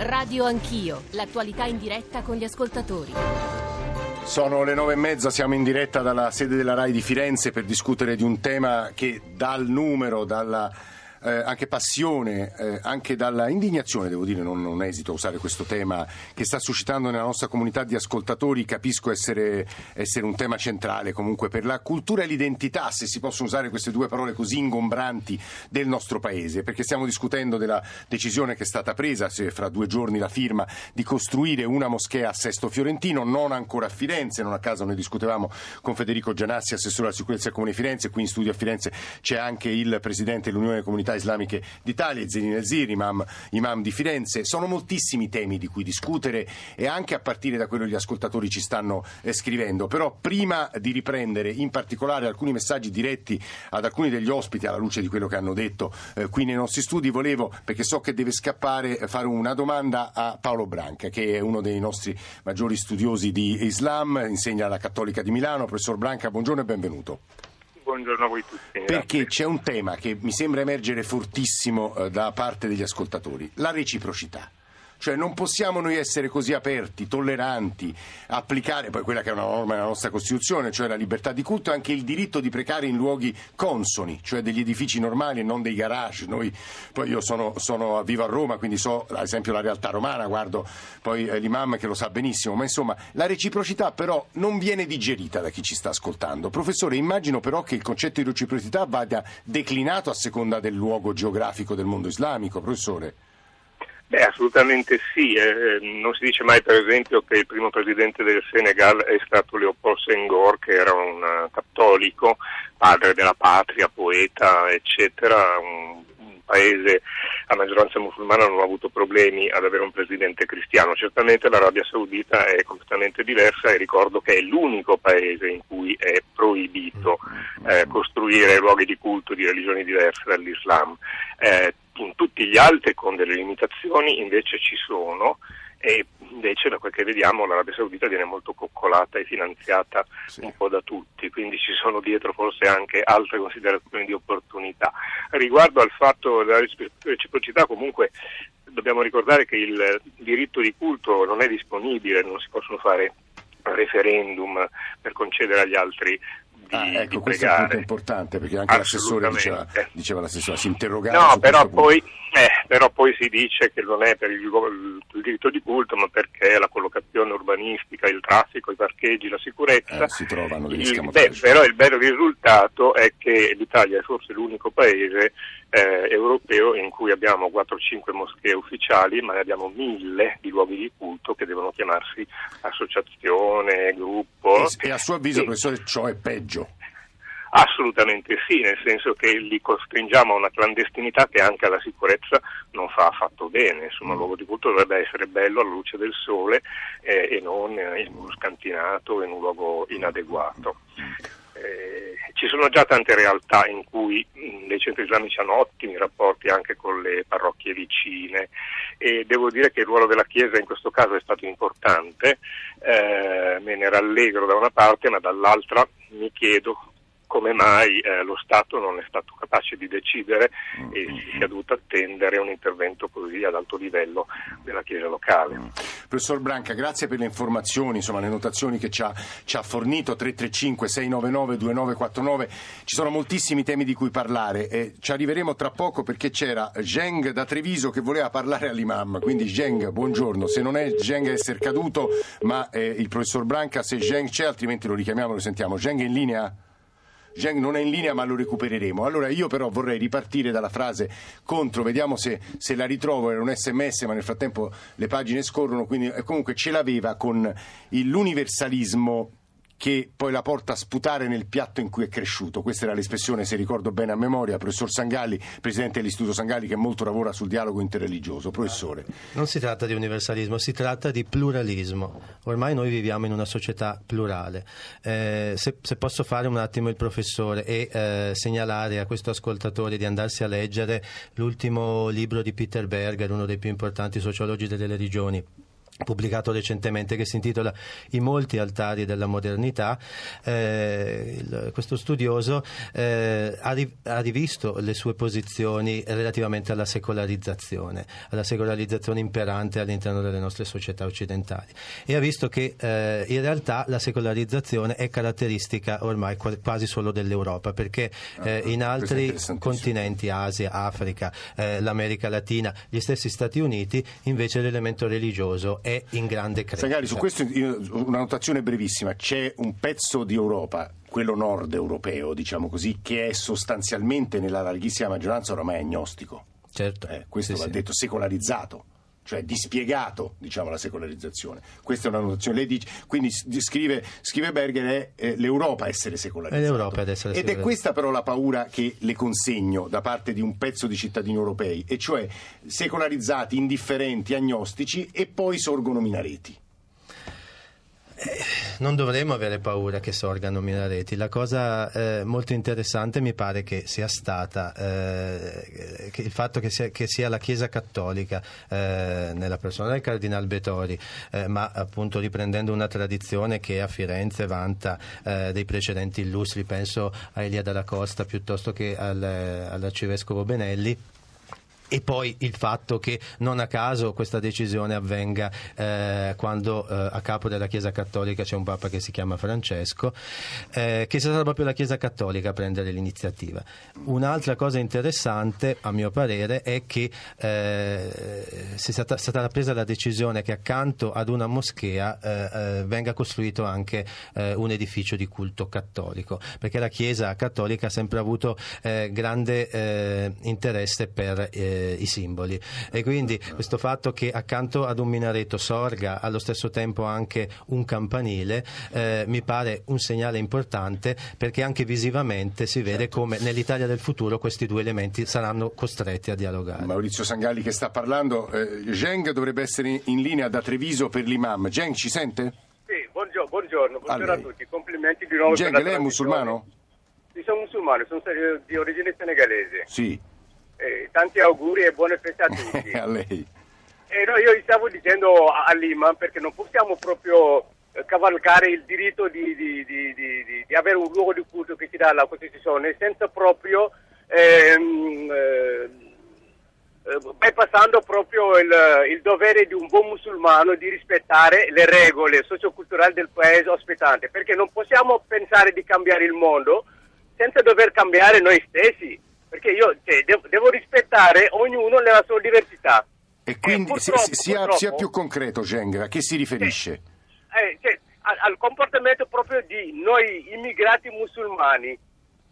Radio Anch'io, l'attualità in diretta con gli ascoltatori. Sono le nove e mezza, siamo in diretta dalla sede della RAI di Firenze per discutere di un tema che dal numero, dalla eh, anche passione, eh, anche dalla indignazione, devo dire, non, non, esito a usare questo tema che sta suscitando nella nostra comunità di ascoltatori, capisco essere, essere un tema centrale comunque per la cultura e l'identità, se si possono usare queste due parole così ingombranti del nostro paese, perché stiamo discutendo della decisione che è stata presa, se fra due giorni la firma, di costruire una moschea a Sesto Fiorentino, non ancora a Firenze, non a caso noi discutevamo con Federico Gianassi, assessore alla sicurezza del Comune di Firenze, qui in studio a Firenze c'è anche il presidente dell'Unione Comunità comunità islamiche d'Italia, Zenin El-Zir, imam, imam di Firenze. Sono moltissimi temi di cui discutere e anche a partire da quello che gli ascoltatori ci stanno eh, scrivendo. Però prima di riprendere in particolare alcuni messaggi diretti ad alcuni degli ospiti alla luce di quello che hanno detto eh, qui nei nostri studi, volevo, perché so che deve scappare, fare una domanda a Paolo Branca, che è uno dei nostri maggiori studiosi di Islam, insegna alla Cattolica di Milano. Professor Branca, buongiorno e benvenuto buongiorno a voi tutti. Perché c'è un tema che mi sembra emergere fortissimo eh, da parte degli ascoltatori, la reciprocità. Cioè non possiamo noi essere così aperti, tolleranti, applicare poi quella che è una norma della nostra Costituzione, cioè la libertà di culto e anche il diritto di precare in luoghi consoni, cioè degli edifici normali e non dei garage. Noi, poi io sono, sono, vivo a Roma, quindi so ad esempio la realtà romana, guardo poi eh, l'imam che lo sa benissimo, ma insomma la reciprocità però non viene digerita da chi ci sta ascoltando. Professore, immagino però che il concetto di reciprocità vada declinato a seconda del luogo geografico del mondo islamico, professore. Beh, assolutamente sì. Eh, non si dice mai, per esempio, che il primo presidente del Senegal è stato Leopold Senghor, che era un cattolico, padre della patria, poeta, eccetera, un, un paese a maggioranza musulmana non ha avuto problemi ad avere un presidente cristiano. Certamente l'Arabia Saudita è completamente diversa e ricordo che è l'unico paese in cui è proibito eh, costruire luoghi di culto di religioni diverse dall'Islam. Eh, in tutti gli altri con delle limitazioni invece ci sono e invece da quel che vediamo l'Arabia Saudita viene molto coccolata e finanziata sì. un po' da tutti, quindi ci sono dietro forse anche altre considerazioni di opportunità. Riguardo al fatto della reciprocità comunque dobbiamo ricordare che il diritto di culto non è disponibile, non si possono fare referendum per concedere agli altri di, ah, ecco, di questo è un punto importante perché anche l'assessore diceva, diceva l'assessore, si interrogava no, però poi, eh, però poi, si dice che non è per il, il, diritto di culto ma perché la collocazione urbanistica, il traffico, i parcheggi, la sicurezza. Eh, si trovano degli beh, però il bello risultato è che l'Italia è forse l'unico paese eh, europeo in cui abbiamo 4-5 moschee ufficiali ma ne abbiamo mille di luoghi di culto che devono chiamarsi associazione, gruppo. E, e a suo avviso, e, professore, ciò è peggio Assolutamente sì, nel senso che li costringiamo a una clandestinità che anche alla sicurezza non fa affatto bene. Insomma, il luogo di culto dovrebbe essere bello alla luce del sole eh, e non in uno scantinato, in un luogo inadeguato. Eh, ci sono già tante realtà in cui mh, dei centri islamici hanno ottimi rapporti anche con le parrocchie vicine e devo dire che il ruolo della Chiesa in questo caso è stato importante, eh, me ne rallegro da una parte ma dall'altra mi chiedo come mai eh, lo Stato non è stato capace di decidere mm, e si sia dovuto attendere un intervento così ad alto livello della Chiesa locale. Mm. Professor Branca, grazie per le informazioni, insomma, le notazioni che ci ha, ci ha fornito, 335-699-2949, ci sono moltissimi temi di cui parlare e ci arriveremo tra poco perché c'era Zheng da Treviso che voleva parlare all'imam, quindi Zheng, buongiorno, se non è Zheng essere caduto, ma eh, il professor Branca, se Zheng c'è, altrimenti lo richiamiamo, lo sentiamo. Zheng in linea? Zheng non è in linea ma lo recupereremo. Allora io però vorrei ripartire dalla frase contro, vediamo se, se la ritrovo, era un sms ma nel frattempo le pagine scorrono, quindi eh, comunque ce l'aveva con l'universalismo che poi la porta a sputare nel piatto in cui è cresciuto. Questa era l'espressione, se ricordo bene a memoria, professor Sangalli, presidente dell'Istituto Sangalli, che molto lavora sul dialogo interreligioso. Professore. Non si tratta di universalismo, si tratta di pluralismo. Ormai noi viviamo in una società plurale. Eh, se, se, posso fare un attimo il professore e eh, segnalare a questo ascoltatore di andarsi a leggere l'ultimo libro di Peter Berger, uno dei più importanti sociologi delle religioni pubblicato recentemente che si intitola I molti altari della modernità. Eh, il, questo studioso eh, ha, ri, ha, rivisto le sue posizioni relativamente alla secolarizzazione, alla secolarizzazione imperante all'interno delle nostre società occidentali e ha visto che eh, in realtà la secolarizzazione è caratteristica ormai quasi solo dell'Europa perché ah, eh, in altri continenti, Asia, Africa, eh, l'America Latina, gli stessi Stati Uniti, invece l'elemento religioso è in grande crescita. Sagari, su questo una notazione brevissima. C'è un pezzo di Europa, quello nord europeo, diciamo così, che è sostanzialmente nella larghissima maggioranza oramai agnostico. Certo. Eh, questo sì, va sì. detto secolarizzato cioè dispiegato diciamo, la secolarizzazione. Questa è una notazione. Lei dice, quindi scrive, scrive Berger è eh, l'Europa a essere secolarizzata. Ad essere Ed è questa però la paura che le consegno da parte di un pezzo di cittadini europei, e cioè secolarizzati, indifferenti, agnostici e poi sorgono minareti. Eh, non dovremmo avere paura che sorgano minareti. La cosa eh, molto interessante mi pare che sia stata eh, il fatto che sia, che sia, la Chiesa Cattolica eh, nella persona del Cardinal Betori, eh, ma appunto riprendendo una tradizione che a Firenze vanta dei precedenti illustri, penso a Elia dalla Costa piuttosto che al, all'arcivescovo Benelli e poi il fatto che non a caso questa decisione avvenga eh, quando eh, a capo della Chiesa Cattolica c'è un Papa che si chiama Francesco, eh, che stata proprio la Chiesa Cattolica a prendere l'iniziativa. Un'altra cosa interessante, a mio parere, è che eh, sia stata, stata, presa la decisione che accanto ad una moschea eh, eh, venga costruito anche un edificio di culto cattolico, perché la Chiesa Cattolica ha sempre avuto grande interesse per i simboli e quindi questo fatto che accanto ad un minareto sorga allo stesso tempo anche un campanile eh, mi pare un segnale importante perché anche visivamente si vede certo. come nell'Italia del futuro questi due elementi saranno costretti a dialogare. Maurizio Sangalli che sta parlando, eh, Geng dovrebbe essere in linea da Treviso per l'imam. Geng ci sente? Sì, buongiorno, buongiorno, buongiorno a, a, tutti, complimenti di nuovo. Geng, lei è musulmano? Sì, sono musulmano, sono di origine senegalese. Sì. Eh, tanti auguri e buone feste a tutti. a lei. Eh, no, io stavo dicendo all'Iman perché non possiamo proprio eh, cavalcare il diritto di, di, di, di, avere un luogo di culto che ci dà la Costituzione senza proprio ehm, eh, bypassando proprio il, il, dovere di un buon musulmano di rispettare le regole socioculturali del paese ospitante perché non possiamo pensare di cambiare il mondo senza dover cambiare noi stessi perché io cioè, devo, devo, rispettare ognuno nella sua diversità. E quindi e sia, sia, sia, più concreto, Geng, a che si riferisce? Eh, cioè, al, al, comportamento proprio di noi immigrati musulmani,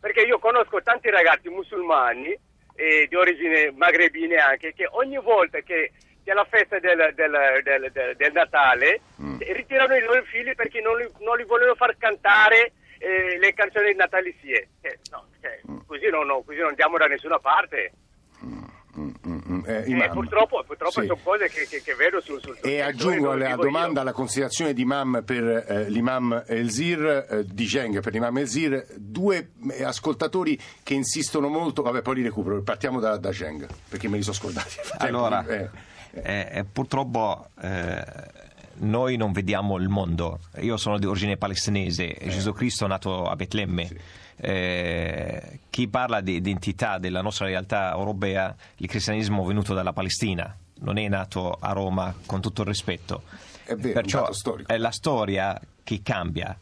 perché io conosco tanti ragazzi musulmani eh, di origine magrebine anche, che ogni volta che c'è la festa del, del, del, del Natale mm. ritirano i loro figli perché non li, non li vogliono far cantare eh, le canzoni natalizie. Eh, no. Così, non, no, così, non, andiamo da nessuna parte. Mm, mm, eh, eh purtroppo, purtroppo sì. sono cose che, che, che vedo sul, sul E aggiungo alla domanda io. la considerazione di Imam per eh, l'imam Elzir, eh, di Geng per l'imam Elzir, due eh, ascoltatori che insistono molto, vabbè poi li recupero, partiamo da, da Geng, perché me li sono scordati. Allora, purtroppo noi non vediamo il mondo. Io sono di origine palestinese, eh. Gesù Cristo è nato a Betlemme. Sì. Eh, chi parla di identità della nostra realtà europea, il cristianesimo è venuto dalla Palestina, non è nato a Roma con tutto il rispetto. È vero, Perciò è, la storia che cambia,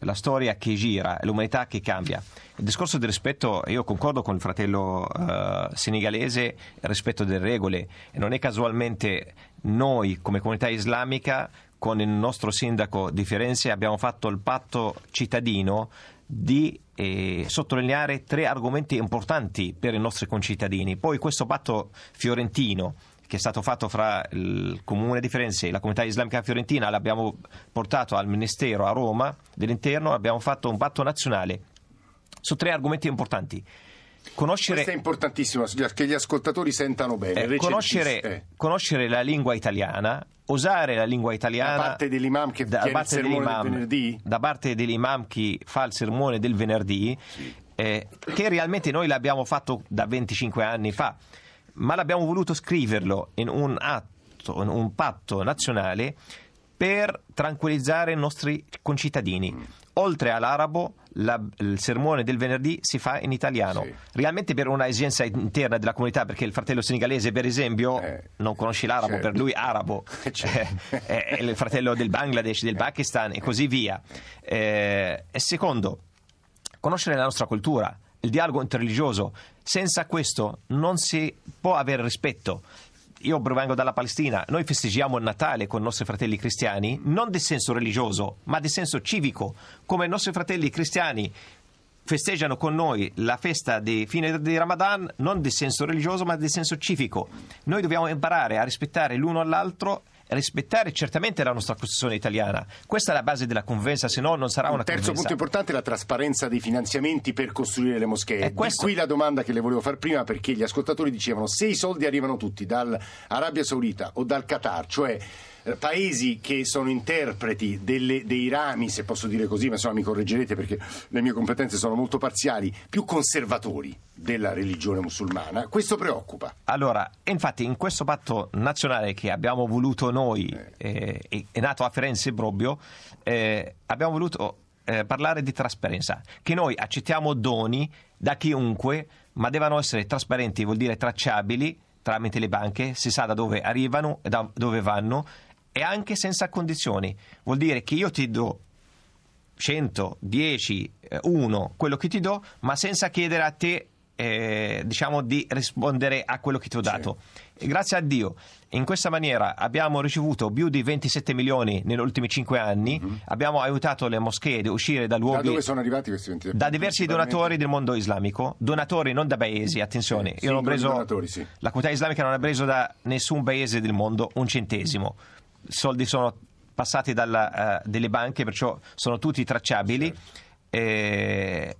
la storia che gira, è l'umanità che cambia. Il discorso del rispetto, io concordo con il fratello uh, senegalese, il rispetto delle regole, e non è casualmente noi come comunità islamica con il nostro sindaco di Firenze abbiamo fatto il patto cittadino di eh, sottolineare tre argomenti importanti per i nostri concittadini. Poi questo patto fiorentino che è stato fatto fra il Comune di Firenze e la comunità islamica fiorentina l'abbiamo portato al Ministero a Roma dell'Interno, abbiamo fatto un patto nazionale su tre argomenti importanti Conoscere... Questo è importantissimo, che gli ascoltatori sentano bene. Eh, conoscere, eh. conoscere, la lingua italiana, usare la lingua italiana... Da parte dell'imam che da parte il sermone del venerdì? Da parte dell'imam che fa il sermone del venerdì, sì. eh, che realmente noi l'abbiamo fatto da 25 anni fa, ma l'abbiamo voluto scriverlo in un atto posto un, un patto nazionale per tranquillizzare i nostri concittadini. Oltre all'arabo, la- il sermone del venerdì si fa in italiano. Sì. Realmente per una esigenza interna della comunità, perché il fratello senegalese, per esempio, Eh, non conosce l'arabo, certo. per lui arabo, Certo. Eh, è il fratello del Bangladesh, del Pakistan e così via. Eh, e secondo, conoscere la nostra cultura, il dialogo interreligioso. Senza questo non si può avere rispetto. Io provengo dalla Palestina, noi festeggiamo il Natale con i nostri fratelli cristiani, non di senso religioso, ma di senso civico, come i nostri fratelli cristiani festeggiano con noi la festa di fine di Ramadan non di senso religioso ma di senso civico. Noi dobbiamo imparare a rispettare l'uno all'altro rispettare certamente la nostra Costituzione italiana. Questa è la base della convenza, se no non sarà una Un terzo convenza. punto importante è la trasparenza dei finanziamenti per costruire le moschee. E questo- qui la domanda che le volevo fare prima perché gli ascoltatori dicevano se i soldi arrivano tutti dall'Arabia Saudita o dal Qatar, cioè paesi che sono interpreti delle- dei rami, se posso dire così, ma insomma mi correggerete perché le mie competenze sono molto parziali, più conservatori della religione musulmana, questo preoccupa. Allora, infatti in questo patto nazionale che abbiamo voluto noi, eh, e- è nato a Firenze proprio, eh, abbiamo voluto eh, parlare di trasparenza, che noi accettiamo doni da chiunque, ma devono essere trasparenti, vuol dire tracciabili tramite le banche, si sa da dove arrivano e da dove vanno, e anche senza condizioni. Vuol dire che io ti do 100, 10, 1, quello che ti do, ma senza chiedere a te eh, diciamo di rispondere a quello che ti ho dato. E grazie a Dio, in questa maniera abbiamo ricevuto più di 27 milioni negli ultimi 5 anni, abbiamo aiutato le moschee ad uscire da Da luoghi dove sono arrivati questi 20 da diversi donatori del mondo islamico, donatori non da paesi, attenzione, Sì, io non ho preso, donatori, sì. la comunità islamica non ha preso da nessun paese del mondo un centesimo, i soldi sono passati dalla, eh, delle banche, perciò sono tutti tracciabili, Certo. eh,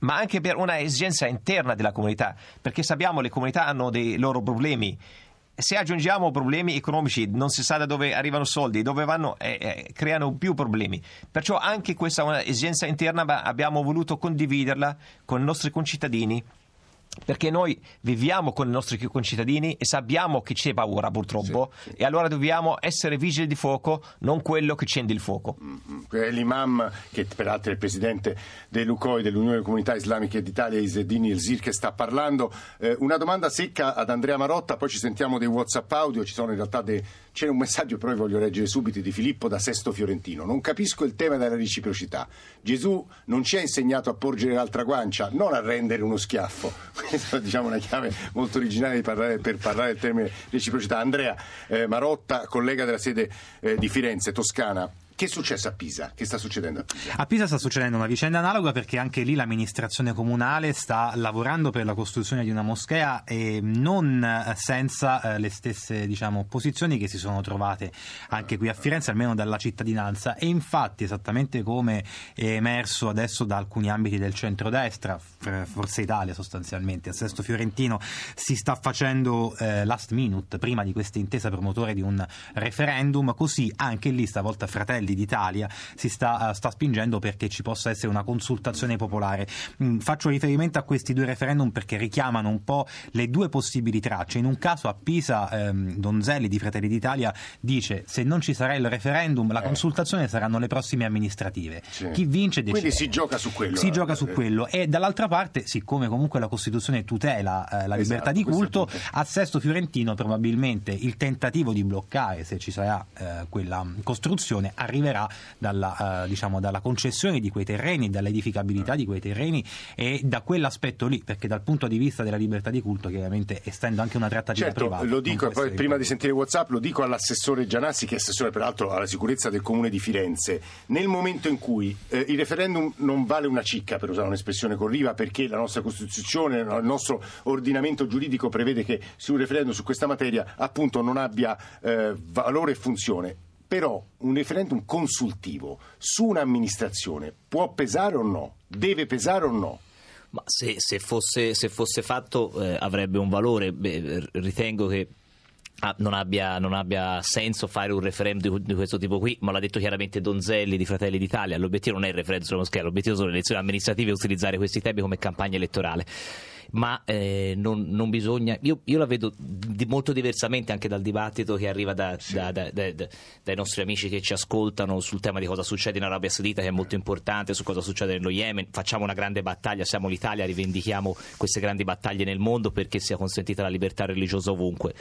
ma anche per una esigenza interna della comunità, perché sappiamo che le comunità hanno dei loro problemi. Se aggiungiamo problemi economici, non si sa da dove arrivano soldi, dove vanno, eh, eh, creano più problemi. Perciò anche questa è una esigenza interna, ma abbiamo voluto condividerla con i nostri concittadini. Perché noi viviamo con i nostri concittadini e sappiamo che c'è paura purtroppo Sì, e allora dobbiamo essere vigili di fuoco, non quello che accende il fuoco. Eh, L'imam, che peraltro è il presidente dell'UCOI, dell'Unione delle Comunità Islamiche d'Italia, Iseddini Elzir, che sta parlando. Eh, una domanda secca ad Andrea Marotta, poi ci sentiamo dei WhatsApp audio, ci sono in realtà dei... c'è un messaggio, però voglio leggere subito, di Filippo da Sesto Fiorentino. Non capisco il tema della reciprocità. Gesù non ci ha insegnato a porgere l'altra guancia, non a rendere uno schiaffo. Questa è diciamo, una chiave molto originale parlare- per parlare del termine reciprocità. Andrea eh, Marotta, collega della sede eh, di Firenze, Toscana. Che è successo a Pisa? Che sta succedendo a Pisa? A Pisa sta succedendo una vicenda analoga perché anche lì l'amministrazione comunale sta lavorando per la costruzione di una moschea e non senza eh, le stesse diciamo, opposizioni che si sono trovate anche qui a Firenze, almeno dalla cittadinanza. E infatti, esattamente come è emerso adesso da alcuni ambiti del centrodestra, F- Forza Italia sostanzialmente, a Sesto Fiorentino, si sta facendo eh, last minute prima di questa intesa promotore di un referendum, così anche lì stavolta Fratelli d'Italia si sta, eh, sta spingendo perché ci possa essere una consultazione popolare. Mm, faccio riferimento a questi due referendum perché richiamano un po' le due possibili tracce. In un caso a Pisa ehm, Donzelli di Fratelli d'Italia dice se non ci sarà il referendum la consultazione saranno le prossime amministrative. Eh. Sì. Chi vince decide. Quindi si gioca su quello. Si eh, gioca su eh, quello e dall'altra parte, siccome comunque la Costituzione tutela eh, la Esatto, libertà di culto, a Sesto Fiorentino probabilmente il tentativo di bloccare, se ci sarà eh, quella costruzione, arriverà dalla, eh, diciamo, dalla concessione di quei terreni, dall'edificabilità di quei terreni e da quell'aspetto lì, perché dal punto di vista della libertà di culto, chiaramente essendo anche una trattativa Certo, privata. lo dico poi prima di sentire WhatsApp lo dico all'assessore Gianassi che è assessore peraltro alla sicurezza del comune di Firenze. Nel momento in cui eh, il referendum non vale una cicca per usare un'espressione corriva perché la nostra Costituzione, il nostro ordinamento giuridico prevede che su un referendum su questa materia appunto non abbia eh, valore e funzione. Però un referendum consultivo su un'amministrazione può pesare o no? Deve pesare o no? Ma se, se fosse, se fosse fatto eh, avrebbe un valore. Beh, ritengo che ah, non abbia, non abbia, senso fare un referendum di, questo tipo qui, ma l'ha detto chiaramente Donzelli di Fratelli d'Italia. L'obiettivo non è il referendum sulla moschea, l'obiettivo sono le elezioni amministrative e utilizzare questi temi come campagna elettorale ma eh, non, non, bisogna. Io, io la vedo di, molto diversamente anche dal dibattito che arriva da, sì. da, da, dai nostri amici che ci ascoltano sul tema di cosa succede in Arabia Saudita, che è molto importante, su cosa succede nello Yemen. Facciamo una grande battaglia, siamo l'Italia, rivendichiamo queste grandi battaglie nel mondo perché sia consentita la libertà religiosa ovunque.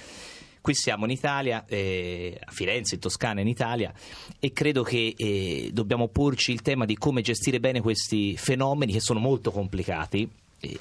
Qui siamo in Italia, eh, a Firenze, in Toscana, in Italia, e credo che eh, dobbiamo porci il tema di come gestire bene questi fenomeni che sono molto complicati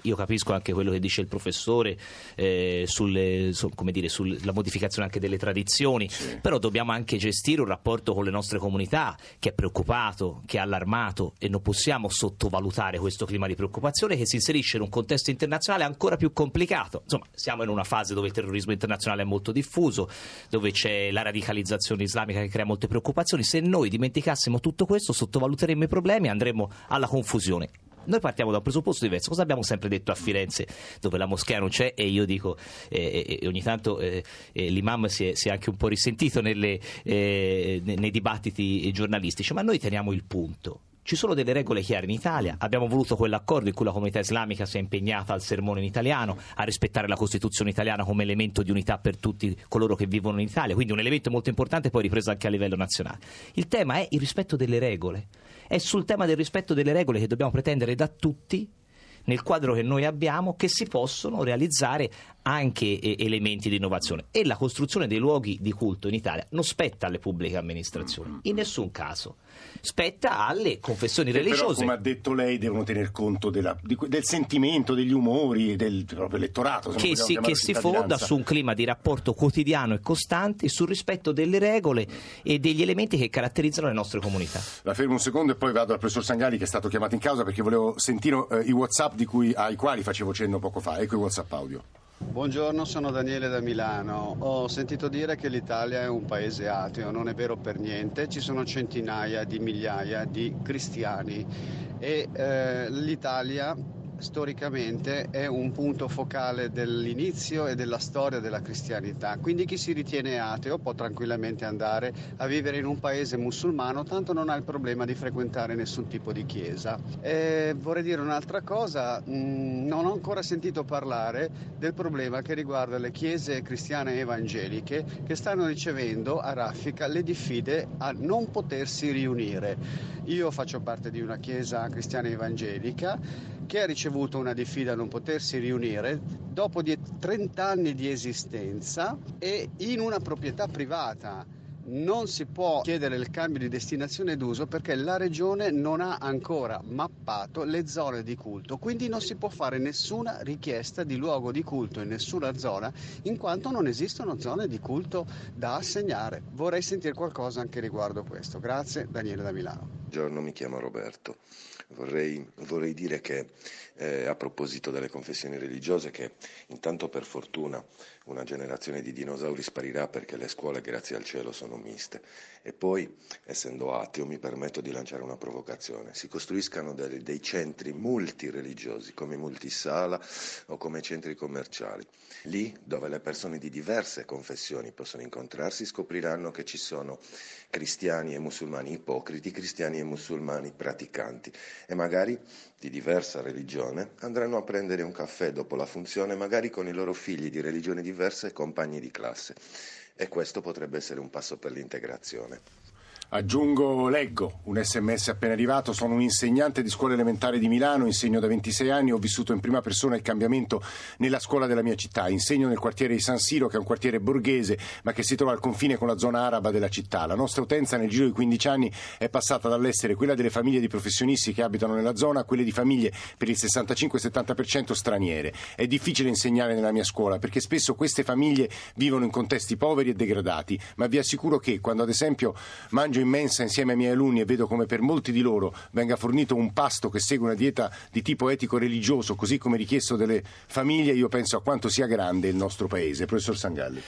io capisco anche quello che dice il professore eh, sulle, su, dire, sulla modificazione anche delle tradizioni, sì. però dobbiamo anche gestire un rapporto con le nostre comunità che è preoccupato, che è allarmato e non possiamo sottovalutare questo clima di preoccupazione che si inserisce in un contesto internazionale ancora più complicato. Insomma, siamo in una fase dove il terrorismo internazionale è molto diffuso, dove c'è la radicalizzazione islamica che crea molte preoccupazioni. Se noi dimenticassimo tutto questo, sottovaluteremmo i problemi e andremo alla confusione noi partiamo da un presupposto diverso. Cosa abbiamo sempre detto a Firenze, dove la moschea non c'è, e io dico, eh, eh, ogni tanto eh, eh, l'imam si è, si è, anche un po' risentito nelle, eh, nei dibattiti giornalistici, ma noi teniamo il punto. Ci sono delle regole chiare in Italia, abbiamo voluto quell'accordo in cui la comunità islamica si è impegnata al sermone in italiano, a rispettare la Costituzione italiana come elemento di unità per tutti coloro che vivono in Italia, quindi un elemento molto importante poi ripreso anche a livello nazionale. Il tema è il rispetto delle regole. È sul tema del rispetto delle regole che dobbiamo pretendere da tutti nel quadro che noi abbiamo che si possono realizzare anche eh, elementi di innovazione. E la costruzione dei luoghi di culto in Italia non spetta alle pubbliche amministrazioni in nessun caso. Spetta alle confessioni che religiose. però, come ha detto lei devono tener conto della, del sentimento degli umori del proprio elettorato che si, che si fonda su un clima di rapporto quotidiano e costante sul rispetto delle regole e degli elementi che caratterizzano le nostre comunità. La fermo un secondo e poi vado al professor Sangali che è stato chiamato in causa perché volevo sentire eh, i whatsapp cui, ai quali facevo cenno poco fa ecco i whatsapp audio Buongiorno, sono Daniele da Milano. Ho sentito dire che l'Italia è un paese ateo, non è vero per niente, ci sono centinaia di migliaia di cristiani e eh, l'Italia storicamente è un punto focale dell'inizio e della storia della cristianità. Quindi chi si ritiene ateo può tranquillamente andare a vivere in un paese musulmano, tanto non ha il problema di frequentare nessun tipo di chiesa. E vorrei dire un'altra cosa, mm, non ho ancora sentito parlare del problema che riguarda le chiese cristiane evangeliche che stanno ricevendo a raffica le diffide a non potersi riunire. Io faccio parte di una chiesa cristiana evangelica che ha ricevuto una diffida a non potersi riunire dopo 30 anni di esistenza e in una proprietà privata. Non si può chiedere il cambio di destinazione d'uso perché la regione non ha ancora mappato le zone di culto, quindi non si può fare nessuna richiesta di luogo di culto in nessuna zona in quanto non esistono zone di culto da assegnare. Vorrei sentire qualcosa anche riguardo questo. Grazie, Daniele da Milano. Buongiorno, mi chiamo Roberto. Vorrei, vorrei dire che eh, a proposito delle confessioni religiose che intanto per fortuna una generazione di dinosauri sparirà perché le scuole grazie al cielo sono miste. E poi essendo ateo mi permetto di lanciare una provocazione. Si costruiscano dei, dei centri multireligiosi come multisala o come centri commerciali. Lì dove le persone di diverse confessioni possono incontrarsi scopriranno che ci sono cristiani e musulmani ipocriti cristiani e musulmani praticanti. E magari di diversa religione andranno a prendere un caffè dopo la funzione, magari con i loro figli di religioni diverse e compagni di classe. E questo potrebbe essere un passo per l'integrazione. Aggiungo, leggo un sms appena arrivato, sono un insegnante di scuola elementare di Milano, insegno da 26 anni, ho vissuto in prima persona il cambiamento nella scuola della mia città, insegno nel quartiere di San Siro che è un quartiere borghese ma che si trova al confine con la zona araba della città. La nostra utenza nel giro di 15 anni è passata dall'essere quella delle famiglie di professionisti che abitano nella zona a quelle di famiglie per il 65-70% straniere. È difficile insegnare nella mia scuola perché spesso queste famiglie vivono in contesti poveri e degradati, ma vi assicuro che quando ad esempio mangio in mensa insieme ai miei alunni e vedo come per molti di loro venga fornito un pasto che segue una dieta di tipo etico-religioso, così come richiesto dalle famiglie, io penso a quanto sia grande il nostro paese. Professor Sangalli.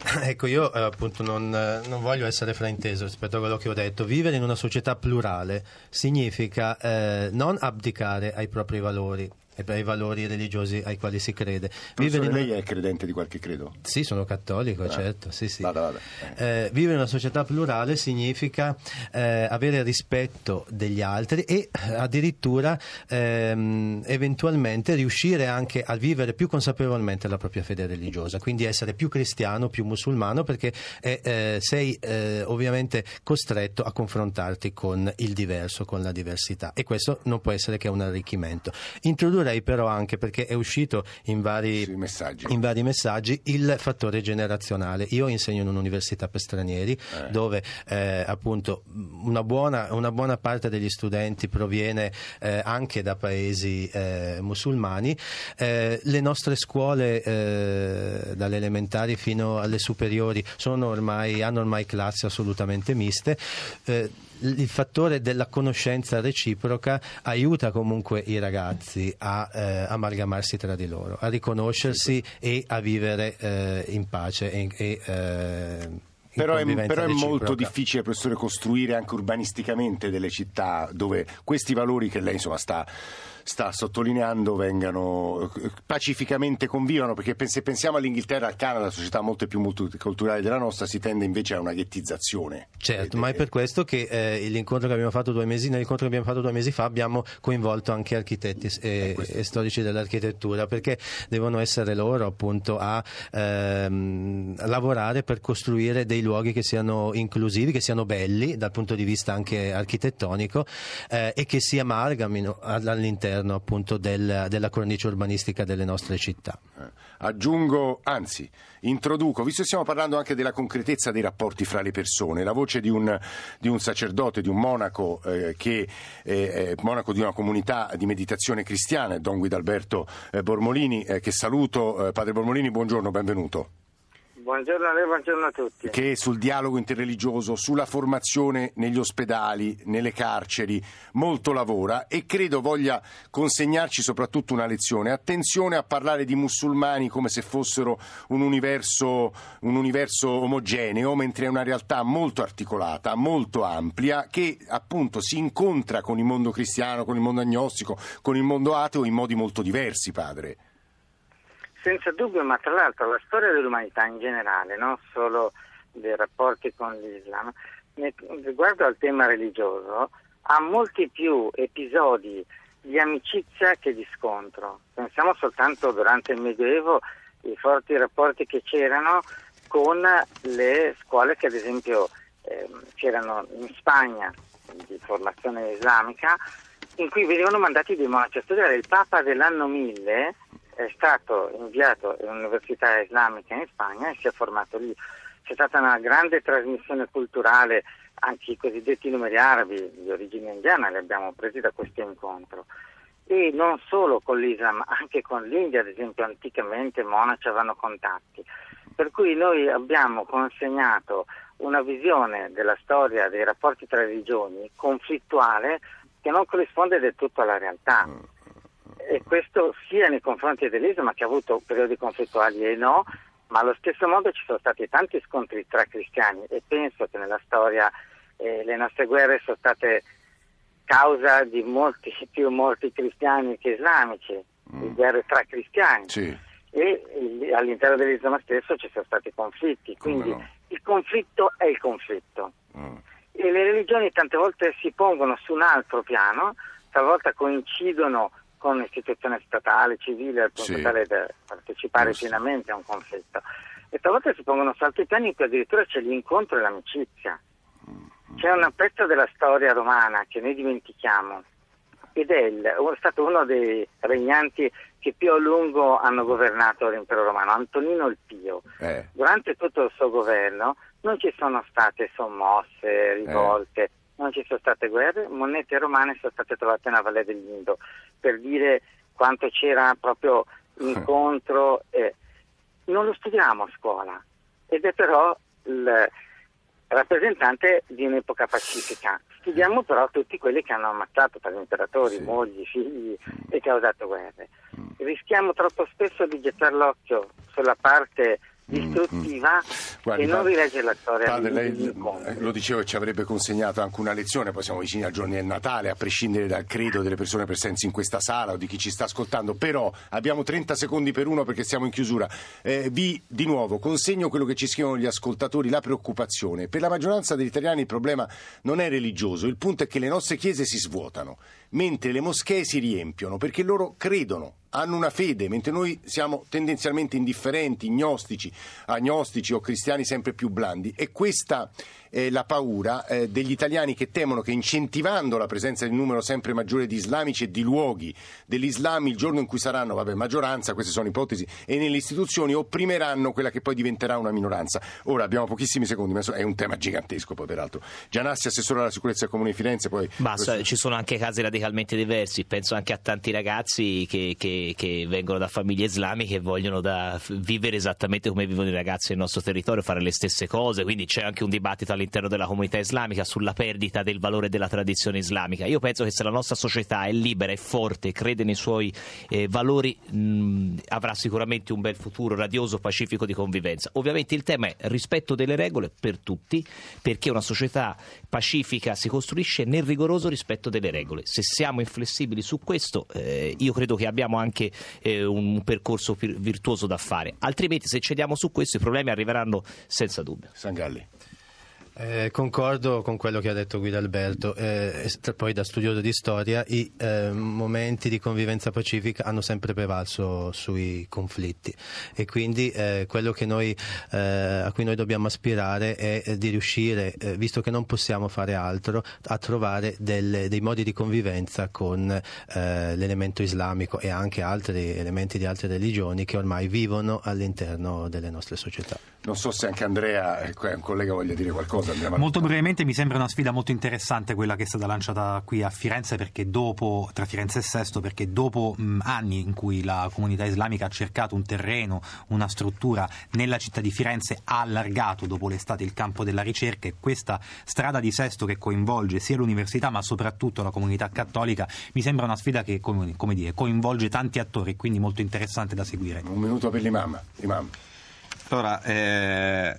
Ecco, io eh, appunto non, eh, non, voglio essere frainteso rispetto a quello che ho detto. Vivere in una società plurale significa eh, non abdicare ai propri valori, e per i valori religiosi ai quali si crede. Professore, in- lei è credente di qualche credo? Sì, sono cattolico, Ah. certo. Sì, sì. Vada, vada. Eh, vivere in una società plurale significa eh, avere rispetto degli altri e addirittura ehm, eventualmente riuscire anche a vivere più consapevolmente la propria fede religiosa, quindi essere più cristiano, più musulmano, perché eh, eh, sei eh, ovviamente costretto a confrontarti con il diverso, con la diversità e questo non può essere che un arricchimento. Introdurrei però anche, perché è uscito in vari, Sì, messaggi. in vari messaggi, il fattore generazionale. Io insegno in un'università per stranieri dove eh, appunto una buona, una buona parte degli studenti proviene eh, anche da paesi eh, musulmani. Eh, le nostre scuole, eh, dalle elementari fino alle superiori, sono ormai, hanno ormai classi assolutamente miste. Il fattore della conoscenza reciproca aiuta comunque i ragazzi a eh, amalgamarsi tra di loro, a riconoscersi e a vivere eh, in pace e, e, eh, Però è, però è molto difficile, professore, costruire anche urbanisticamente delle città dove questi valori che lei insomma sta, sta sottolineando vengano eh, pacificamente convivano, perché se pensiamo all'Inghilterra, al Canada, società molto più multiculturali della nostra, si tende invece a una ghettizzazione. Certo, ma è per questo che eh, l'incontro che abbiamo fatto due mesi, nell'incontro che abbiamo fatto due mesi fa abbiamo coinvolto anche architetti e, e storici dell'architettura perché devono essere loro appunto a ehm, lavorare per costruire dei luoghi che siano inclusivi, che siano belli dal punto di vista anche architettonico eh, e che si amalgamino all- all'interno appunto del- della cornice urbanistica delle nostre città. Eh, Aggiungo, anzi, introduco, visto che stiamo parlando anche della concretezza dei rapporti fra le persone, la voce di un, di un sacerdote, di un monaco eh, che è monaco di una comunità di meditazione cristiana, Don Guidalberto eh, Bormolini, eh, che saluto. Eh, padre Bormolini, buongiorno, benvenuto. Buongiorno a lei, buongiorno a tutti. Che sul dialogo interreligioso, sulla formazione negli ospedali, nelle carceri, molto lavora e credo voglia consegnarci soprattutto una lezione. Attenzione a parlare di musulmani come se fossero un universo, un universo omogeneo, mentre è una realtà molto articolata, molto ampia, che appunto si incontra con il mondo cristiano, con il mondo agnostico, con il mondo ateo in modi molto diversi, padre. Senza dubbio, ma tra l'altro la storia dell'umanità in generale, non solo dei rapporti con l'Islam, riguardo al tema religioso, ha molti più episodi di amicizia che di scontro. Pensiamo soltanto durante il Medioevo i forti rapporti che c'erano con le scuole che ad esempio ehm, c'erano in Spagna di formazione islamica in cui venivano mandati dei monaci a studiare. Il Papa dell'anno 1000 è stato inviato in un'università islamica in Spagna e si è formato lì. C'è stata una grande trasmissione culturale, anche i cosiddetti numeri arabi di origine indiana li abbiamo presi da questo incontro. E non solo con l'Islam, anche con l'India, ad esempio, anticamente i monaci avevano contatti. Per cui noi abbiamo consegnato una visione della storia dei rapporti tra religioni conflittuale che non corrisponde del tutto alla realtà. E questo sia nei confronti dell'Islam che ha avuto periodi conflittuali e no, ma allo stesso modo ci sono stati tanti scontri tra cristiani e penso che nella storia eh, le nostre guerre sono state causa di molti più morti cristiani che islamici, di guerre tra cristiani Sì. e all'interno dell'Islam stesso ci sono stati conflitti, quindi no. il conflitto è il conflitto Mm. e le religioni tante volte si pongono su un altro piano, talvolta coincidono con istituzioni statali, civili, al punto Sì. tale da partecipare Giusto. pienamente a un conflitto. E talvolta si pongono su altri piani in cui addirittura c'è l'incontro e l'amicizia. C'è un pezzo della storia romana che noi dimentichiamo ed è, il- è stato uno dei regnanti che più a lungo hanno governato l'impero romano, Antonino il Pio. Eh. Durante tutto il suo governo non ci sono state sommosse, rivolte, non ci sono state guerre, monete romane sono state trovate nella Valle dell'Indo per dire quanto c'era proprio incontro. e non lo studiamo a scuola ed è però il rappresentante di un'epoca pacifica. Studiamo però tutti quelli che hanno ammazzato per gli imperatori, Sì. mogli, figli e causato guerre. Rischiamo troppo spesso di gettare l'occhio sulla parte distruttiva Mm, Guardi, che non rilegge la storia padre, lei lo dicevo e ci avrebbe consegnato anche una lezione, poi siamo vicini al giorno del Natale, a prescindere dal credo delle persone presenti in questa sala o di chi ci sta ascoltando, però abbiamo 30 secondi per uno perché siamo in chiusura. Eh, vi di nuovo consegno quello che ci scrivono gli ascoltatori, la preoccupazione. Per la maggioranza degli italiani il problema non è religioso, il punto è che le nostre chiese si svuotano, mentre le moschee si riempiono, perché loro credono hanno una fede, mentre noi siamo tendenzialmente indifferenti, gnostici, agnostici o cristiani sempre più blandi. E questa è la paura eh, degli italiani che temono che incentivando la presenza di un numero sempre maggiore di islamici e di luoghi dell'Islam il giorno in cui saranno, vabbè, maggioranza, queste sono ipotesi, e nelle istituzioni opprimeranno quella che poi diventerà una minoranza. Ora abbiamo pochissimi secondi, ma è un tema gigantesco poi peraltro. Gianassi, assessore alla sicurezza del Comune di Firenze, poi... Basta, ci sono anche casi radicalmente diversi, penso anche a tanti ragazzi che, che- che vengono da famiglie islamiche e vogliono da- vivere esattamente come vivono i ragazzi del nostro territorio, fare le stesse cose, quindi c'è anche un dibattito all'interno della comunità islamica sulla perdita del valore della tradizione islamica. Io penso che se la nostra società è libera, è forte, crede nei suoi eh, valori, mh, avrà sicuramente un bel futuro radioso, pacifico di convivenza. Ovviamente il tema è rispetto delle regole per tutti, perché una società pacifica si costruisce nel rigoroso rispetto delle regole. Se siamo inflessibili su questo, eh, io credo che abbiamo anche eh, un percorso virtuoso da fare. Altrimenti, se cediamo su questo, i problemi arriveranno senza dubbio. Sangalli. Eh, concordo con quello che ha detto Guido Alberto, eh, poi da studioso di storia i eh, momenti di convivenza pacifica hanno sempre prevalso sui conflitti e quindi eh, quello noi, eh, a cui noi dobbiamo aspirare è eh, di riuscire, visto che non possiamo fare altro, a trovare delle- dei modi di convivenza con l'elemento islamico e anche altri elementi di altre religioni che ormai vivono all'interno delle nostre società. Non so se anche Andrea, un collega, voglia dire qualcosa. Andrea Marotta. Molto brevemente mi sembra una sfida molto interessante quella che è stata lanciata qui a Firenze perché dopo, tra Firenze e Sesto, perché dopo mh, anni in cui la comunità islamica ha cercato un terreno, una struttura nella città di Firenze, ha allargato dopo l'estate il campo della ricerca e questa strada di Sesto che coinvolge sia l'università ma soprattutto la comunità cattolica mi sembra una sfida che come, come dire, coinvolge tanti attori, quindi molto interessante da seguire. Un minuto per l'imam. Imam. Allora, eh,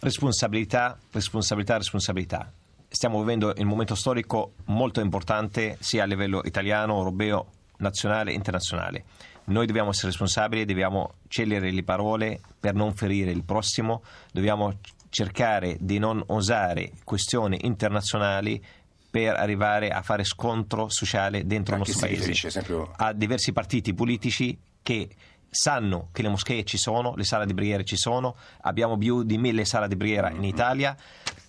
responsabilità, responsabilità, responsabilità. Stiamo vivendo un momento storico molto importante sia a livello italiano, europeo, nazionale e internazionale. Noi dobbiamo essere responsabili, dobbiamo scegliere le parole per non ferire il prossimo, dobbiamo cercare di non osare questioni internazionali per arrivare a fare scontro sociale dentro il nostro riferisce? paese Esempio- a diversi partiti politici che sanno che le moschee ci sono, le sale di preghiera ci sono, abbiamo più di mille sale di preghiera in Italia.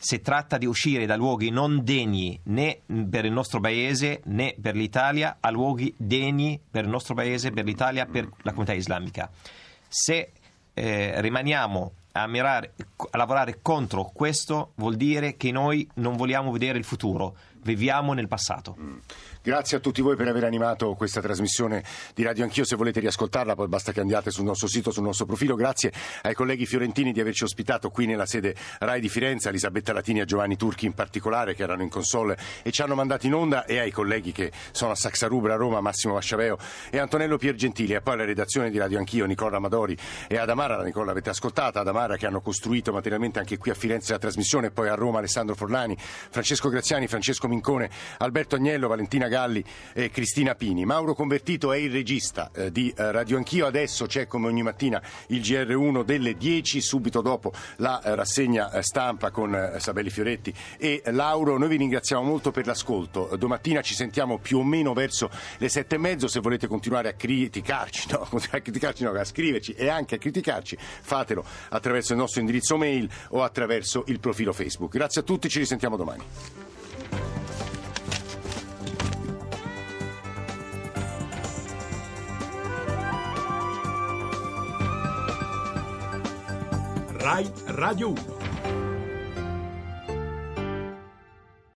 Si tratta di uscire da luoghi non degni né per il nostro paese né per l'Italia a luoghi degni per il nostro paese, per l'Italia, per la comunità islamica. Se eh, rimaniamo a, mirare, a lavorare contro questo, vuol dire che noi non vogliamo vedere il futuro, viviamo nel passato. Grazie a tutti voi per aver animato questa trasmissione di Radio Anch'io. Se volete riascoltarla, poi basta che andiate sul nostro sito, sul nostro profilo. Grazie ai colleghi fiorentini di averci ospitato qui nella sede RAI di Firenze, Elisabetta Latini e Giovanni Turchi in particolare, che erano in console e ci hanno mandato in onda, e ai colleghi che sono a Saxarubra, a Roma, Massimo Vasciaveo e Antonello Piergentili, e poi alla redazione di Radio Anch'io, Nicola Amadori e Adamara. La Nicola l'avete ascoltata, Adamara che hanno costruito materialmente anche qui a Firenze la trasmissione, e poi a Roma Alessandro Forlani, Francesco Graziani, Francesco Mincone, Alberto Agnello, Valentina Galli e Cristina Pini. Mauro Convertito è il regista eh, di eh, Radio Anch'io, adesso c'è come ogni mattina il GR1 delle 10, subito dopo la eh, rassegna stampa con Sabelli Fioretti e Lauro. Noi vi ringraziamo molto per l'ascolto. Domattina ci sentiamo più o meno verso le sette e mezzo. Se volete continuare a criticarci, no, a criticarci, no, a scriverci e anche a criticarci, fatelo attraverso il nostro indirizzo mail o attraverso il profilo Facebook. Grazie a tutti, ci risentiamo domani. Rai Radio 1.